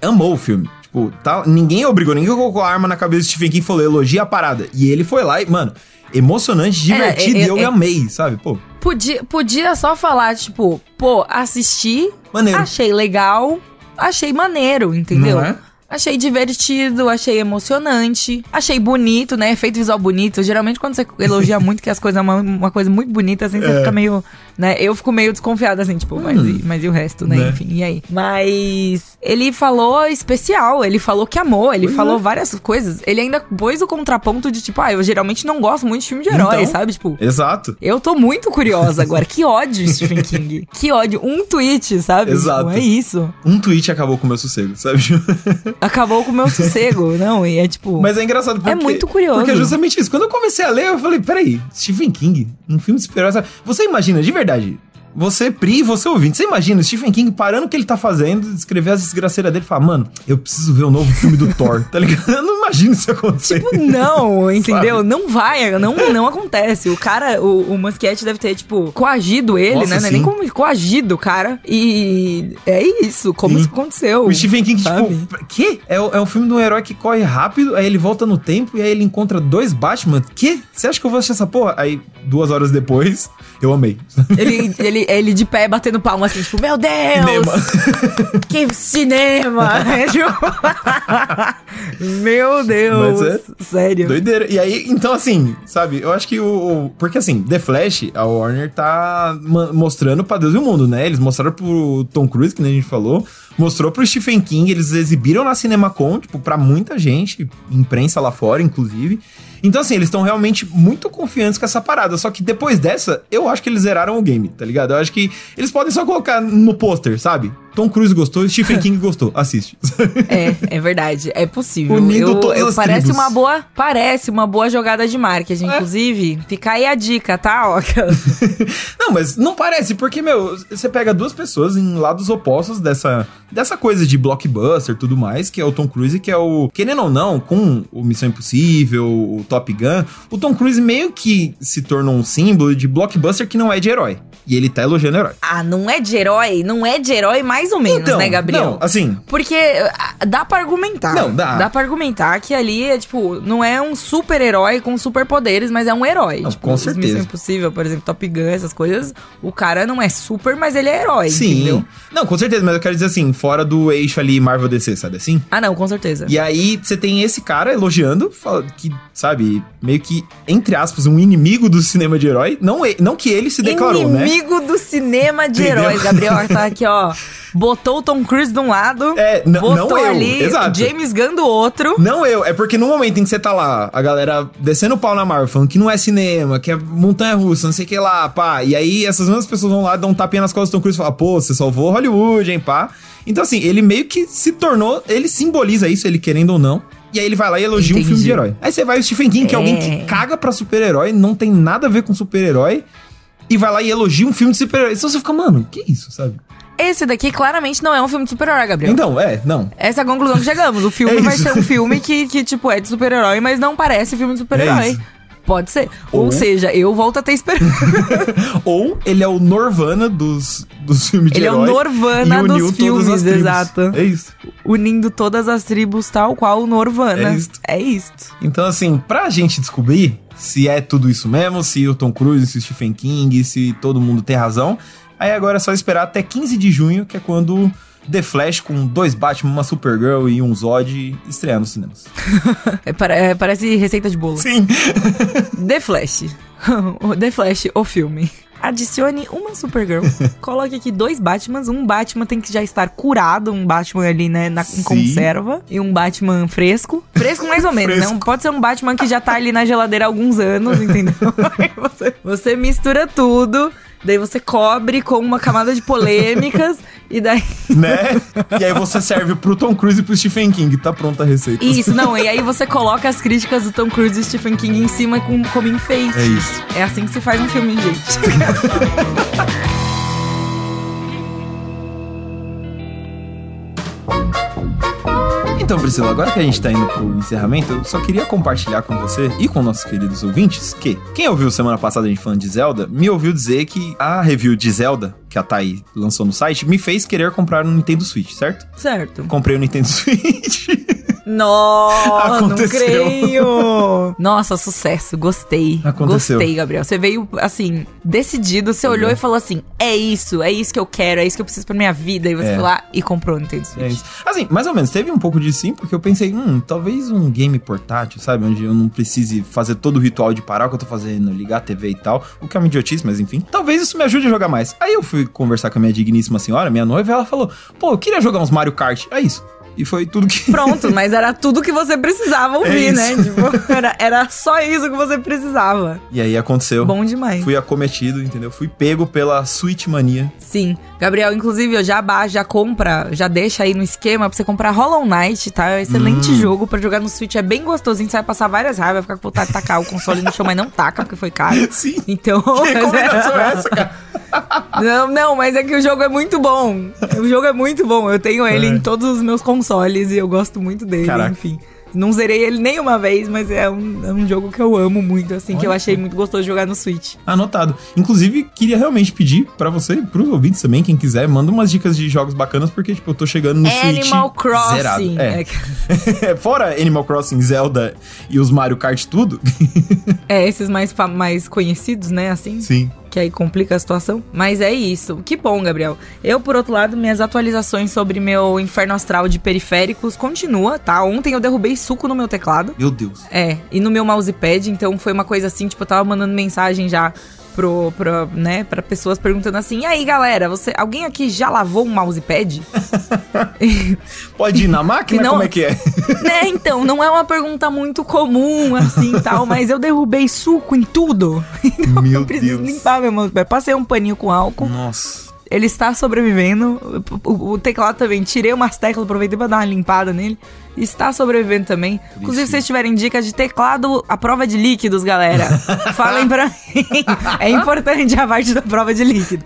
amou o filme. Tipo, tá, ninguém obrigou, ninguém colocou a arma na cabeça do Stephen King e falou, elogia a parada. E ele foi lá e, mano, emocionante, divertido, é, e eu é- amei, sabe? Pô, Podia, podia só falar, tipo, pô, assisti, Maneiro. achei legal, achei maneiro, entendeu? Não é? Achei divertido, achei emocionante, achei bonito, né? Efeito visual bonito. Geralmente, quando você elogia [laughs] muito que as coisas é uma, uma coisa muito bonita, assim, você É. fica meio. né? Eu fico meio desconfiada, assim, tipo, mas, e, mas e o resto, né? Né? Enfim, e aí? Mas ele falou especial, ele falou que amou, ele Pois falou é. várias coisas. Ele ainda pôs o contraponto de, tipo, ah, eu geralmente não gosto muito de filme de herói, Então. sabe? Tipo, Exato. eu tô muito curiosa agora. Que ódio, Stephen King. Que ódio. Um tweet, sabe? Exato. Tipo, é isso. Um tweet acabou com o meu sossego, sabe? [laughs] Acabou com o meu sossego. [laughs] Não, e é tipo. Mas é engraçado porque... É muito curioso. Porque é justamente isso. Quando eu comecei a ler, eu falei, peraí, Stephen King, um filme de sabe? Você imagina, de verdade... Você, Pri, você ouvinte, você imagina o Stephen King parando o que ele tá fazendo, escrever as desgraceiras dele e falar, mano, eu preciso ver o novo filme do Thor, [laughs] tá ligado? [laughs] Eu não imagino isso acontecer. Tipo, não, [laughs] entendeu? Sabe? Não vai, não, não acontece. O cara, o, o Muschietti deve ter, tipo, coagido ele, Nossa, né? É nem sim. como coagido o cara. E é isso, como Sim. isso aconteceu. O Stephen King, sabe? tipo, que? É, é um filme de um herói que corre rápido, aí ele volta no tempo e aí ele encontra dois Batman. Que? Você acha que eu vou assistir essa porra? Aí, duas horas depois, eu amei. [laughs] Ele, ele, ele de pé batendo palma assim, tipo, meu Deus! Cinema. Que cinema! [laughs] Tipo, Meu Deus! É Sério. Doideira. E aí, então, assim, sabe, eu acho que o. o- porque assim, The Flash, a Warner tá mostrando pra Deus e o mundo, né? Eles mostraram pro Tom Cruise, que nem a gente falou, mostrou pro Stephen King, eles exibiram na CinemaCon, tipo, pra muita gente, imprensa lá fora, inclusive. Então, assim, eles estão realmente muito confiantes com essa parada. Só que depois dessa, eu acho que eles zeraram o game, tá ligado? Eu acho que eles podem só colocar no pôster, sabe? Tom Cruise gostou, Stephen [laughs] King gostou. Assiste. É, é verdade. É possível. Unindo eu, todas eu- as parece tribos. uma boa, parece uma boa jogada de marketing, É. inclusive. Fica aí a dica, tá? [laughs] Não, mas não parece, porque, meu, você pega duas pessoas em lados opostos dessa, dessa coisa de blockbuster e tudo mais, que é o Tom Cruise, que é o. Querendo ou não, com o Missão Impossível, o Top Gun, o Tom Cruise meio que se tornou um símbolo de blockbuster que não é de herói. E ele tá elogiando herói. ah, não é de herói? Não é de herói mais ou menos, Então, né, Gabriel? Não, assim, Porque ah, dá pra argumentar. Não, dá. Dá pra argumentar que ali é, tipo, não é um super-herói com superpoderes, mas é um herói. Não, tipo, com certeza. Missão Impossível, por exemplo, Top Gun, essas coisas, o cara não é super, mas ele é herói, sim. entendeu? Não, com certeza, mas eu quero dizer assim, fora do eixo ali Marvel DC, sabe assim? Ah, não, com certeza. E aí você tem esse cara elogiando, que, sabe, meio que, entre aspas, um inimigo do cinema de herói. Não, não que ele se declarou, né? Amigo do cinema de Entendeu? heróis. Gabriel [laughs] tá aqui, ó. Botou o Tom Cruise de um lado, É, botou não eu, ali exato. James Gunn do outro. Não eu, é porque no momento em que você tá lá, a galera descendo o pau na Marvel, falando que não é cinema, que é montanha russa, não sei o que lá, pá. E aí essas mesmas pessoas vão lá, dão um tapinha nas costas do Tom Cruise e falam, pô, você salvou Hollywood, hein, pá. Então assim, ele meio que se tornou, ele simboliza isso, ele querendo ou não. E aí ele vai lá e elogia um Entendi. filme de herói. Aí você vai o Stephen King, que é, É. alguém que caga pra super-herói, não tem nada a ver com super-herói. E vai lá e elogia um filme de super-herói. Então você fica, mano, que isso, sabe? Esse daqui claramente não é um filme de super-herói, Gabriel. Então, é, não. Essa é a conclusão que chegamos. O [laughs] filme É vai ser um filme que, que, tipo, é de super-herói, mas não parece filme de É super-herói. isso. Pode ser. Ou, Ou- seja, eu volto a ter esperança. [laughs] Ou ele é o Norvana dos, dos filmes de Ele é o. Norvana dos filmes, exato. É isso. Unindo todas as tribos tal qual o Norvana. É isto. É isto. Então, assim, pra gente descobrir se é tudo isso mesmo, se o Tom Cruise, se o Stephen King, se todo mundo tem razão, aí agora é só esperar até 15 de junho, que é quando The Flash, com dois Batman, uma Supergirl e um Zod, estrear nos cinemas. [laughs] É, é, parece receita de bolo. Sim. [laughs] The Flash. [laughs] The Flash, o filme. Adicione uma Supergirl. Coloque aqui dois Batmans. Um Batman tem que já estar curado, um Batman ali, né, na, Sim. conserva. E um Batman fresco. Fresco mais ou menos, né? Pode ser um Batman que já tá ali na geladeira há alguns anos, entendeu? Você, você mistura tudo. Daí você cobre com uma camada de polêmicas. e daí. [laughs] né? E aí você serve pro Tom Cruise e pro Stephen King. Tá pronta a receita. Isso, não. E aí você coloca as críticas do Tom Cruise e Stephen King em cima com, como enfeite. É isso. É assim que se faz um filme, gente. [laughs] Então, Priscila, agora que a gente tá indo pro encerramento, eu só queria compartilhar com você e com nossos queridos ouvintes que quem ouviu semana passada a gente falando de Zelda, me ouviu dizer que a review de Zelda, que a Thay lançou no site, me fez querer comprar um Nintendo Switch, certo? Certo. Comprei o Nintendo [laughs] Switch. Nossa, não creio. Nossa, sucesso. Gostei. Aconteceu. Gostei, Gabriel. Você veio, assim, decidido. Você olhou e falou assim: é isso, é isso que eu quero, é isso que eu preciso pra minha vida. E você É. foi lá e comprou o Nintendo Switch. É isso. Assim, mais ou menos, teve um pouco de sim, porque eu pensei, hum, talvez um game portátil, sabe? Onde eu não precise fazer todo o ritual de parar o que eu tô fazendo, ligar a TV e tal, o que é uma idiotice, mas enfim. Talvez isso me ajude a jogar mais. Aí eu fui conversar com a minha digníssima senhora, minha noiva, ela falou, pô, eu queria jogar uns Mario Kart. É isso. E foi tudo que. [laughs] Pronto, mas era tudo que você precisava ouvir, É né? Tipo, [laughs] era, era só isso que você precisava. E aí aconteceu. Bom demais. Fui acometido, entendeu? Fui pego pela Switch Mania. Sim. Gabriel, inclusive, eu já ba- já compra, já deixa aí no esquema pra você comprar Hollow Knight, tá? É um excelente Hum. jogo pra jogar no Switch. É bem gostosinho, você vai passar várias raivas, vai ficar com vontade de tacar o console no chão, mas não taca, porque foi caro. [laughs] Sim. Então. Que recomendação é essa, cara? Não, não, mas é que o jogo é muito bom. O jogo é muito bom. Eu tenho ele É. em todos os meus consoles e eu gosto muito dele, Caraca. enfim. Não zerei ele nenhuma vez, mas é um, é um jogo que eu amo muito, assim, que eu Olha achei muito gostoso de jogar no Switch. Anotado. Inclusive, queria realmente pedir pra você, pros ouvintes também, quem quiser, manda umas dicas de jogos bacanas, porque, tipo, eu tô chegando no Switch Animal Crossing. zerado. É. É. [laughs] Fora Animal Crossing, Zelda e os Mario Kart tudo. É, esses mais, mais conhecidos, né, assim. Sim. Que aí complica a situação. Mas é isso. Que bom, Gabriel. Eu, por outro lado, minhas atualizações sobre meu inferno astral de periféricos continua, tá? Ontem eu derrubei suco no meu teclado. Meu Deus. É, e no meu mousepad, então foi uma coisa assim, tipo, eu tava mandando mensagem já pro, pro, né, pra pessoas perguntando assim, e aí, galera, você, alguém aqui já lavou um mousepad? [laughs] Pode ir na máquina? Não- Como é que é? né, [laughs] então, não é uma pergunta muito comum, assim, tal, mas eu derrubei suco em tudo. [laughs] Então Meu eu preciso Deus. limpar meu mousepad. Passei um paninho com álcool. Nossa. Ele está sobrevivendo. O, o- o teclado também. Tirei umas teclas, aproveitei pra dar uma limpada nele. Está sobrevivendo também. Inclusive, se vocês tiverem dicas de teclado à prova de líquidos, galera, [laughs] falem pra mim. É importante a parte da prova de líquido.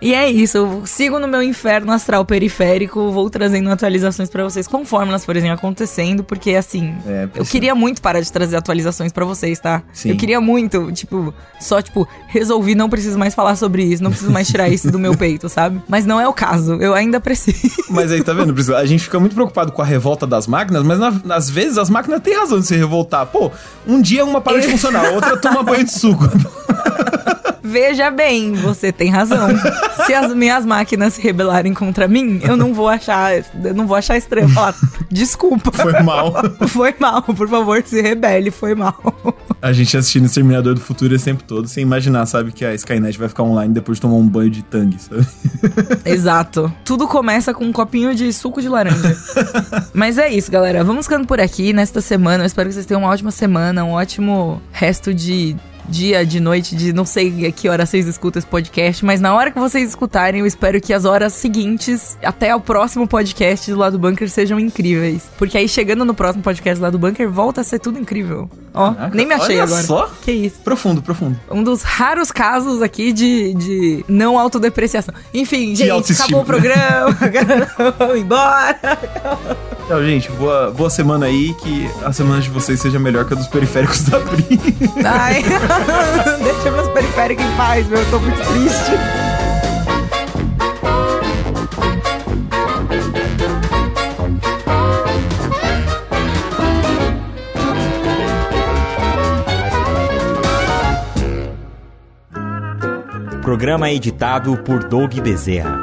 E é isso. Eu sigo no meu inferno astral periférico. Vou trazendo atualizações pra vocês conforme elas forem acontecendo. Porque, assim, É, eu precisa. queria muito parar de trazer atualizações pra vocês, tá? Sim. Eu queria muito, tipo, só, tipo, resolvi, não preciso mais falar sobre isso, não preciso mais tirar isso do meu peito, sabe? Mas não é o caso, eu ainda preciso. Mas aí, tá vendo, Priscila? A gente fica muito preocupado com a revolta das máquinas, mas na- às vezes as máquinas têm razão de se revoltar. Pô, um dia uma para de [laughs] funcionar, outra toma banho de suco. [laughs] Veja bem, você tem razão. Se as minhas máquinas se rebelarem contra mim, eu não vou achar, eu não vou achar estranho falar, desculpa. Foi mal. [laughs] Foi mal, por favor, se rebele, foi mal. A gente assistindo Exterminador do Futuro esse tempo todo, sem imaginar, sabe, que a Skynet vai ficar online depois de tomar um banho de tangue, sabe? [laughs] Exato. Tudo começa com um copinho de suco de laranja. [laughs] Mas é isso, galera. Vamos ficando por aqui nesta semana. Eu espero que vocês tenham uma ótima semana, um ótimo resto de dia, de noite, de não sei a que hora vocês escutam esse podcast, mas na hora que vocês escutarem, eu espero que as horas seguintes, até o próximo podcast do Lado Bunker, sejam incríveis. Porque aí, chegando no próximo podcast do Lado Bunker, volta a ser tudo incrível. Ó, Caraca, nem me achei olha agora. só. Que isso. Profundo, profundo. Um dos raros casos aqui de, de não autodepreciação. Enfim, gente, autoestima. acabou o programa. [laughs] Vamos embora. Então, gente, boa, boa semana aí, que a semana de vocês seja melhor que a dos periféricos da Pri. Ai, [laughs] [laughs] deixa meus periféricos em paz, meu. Eu tô muito triste. Programa editado por Doug Bezerra.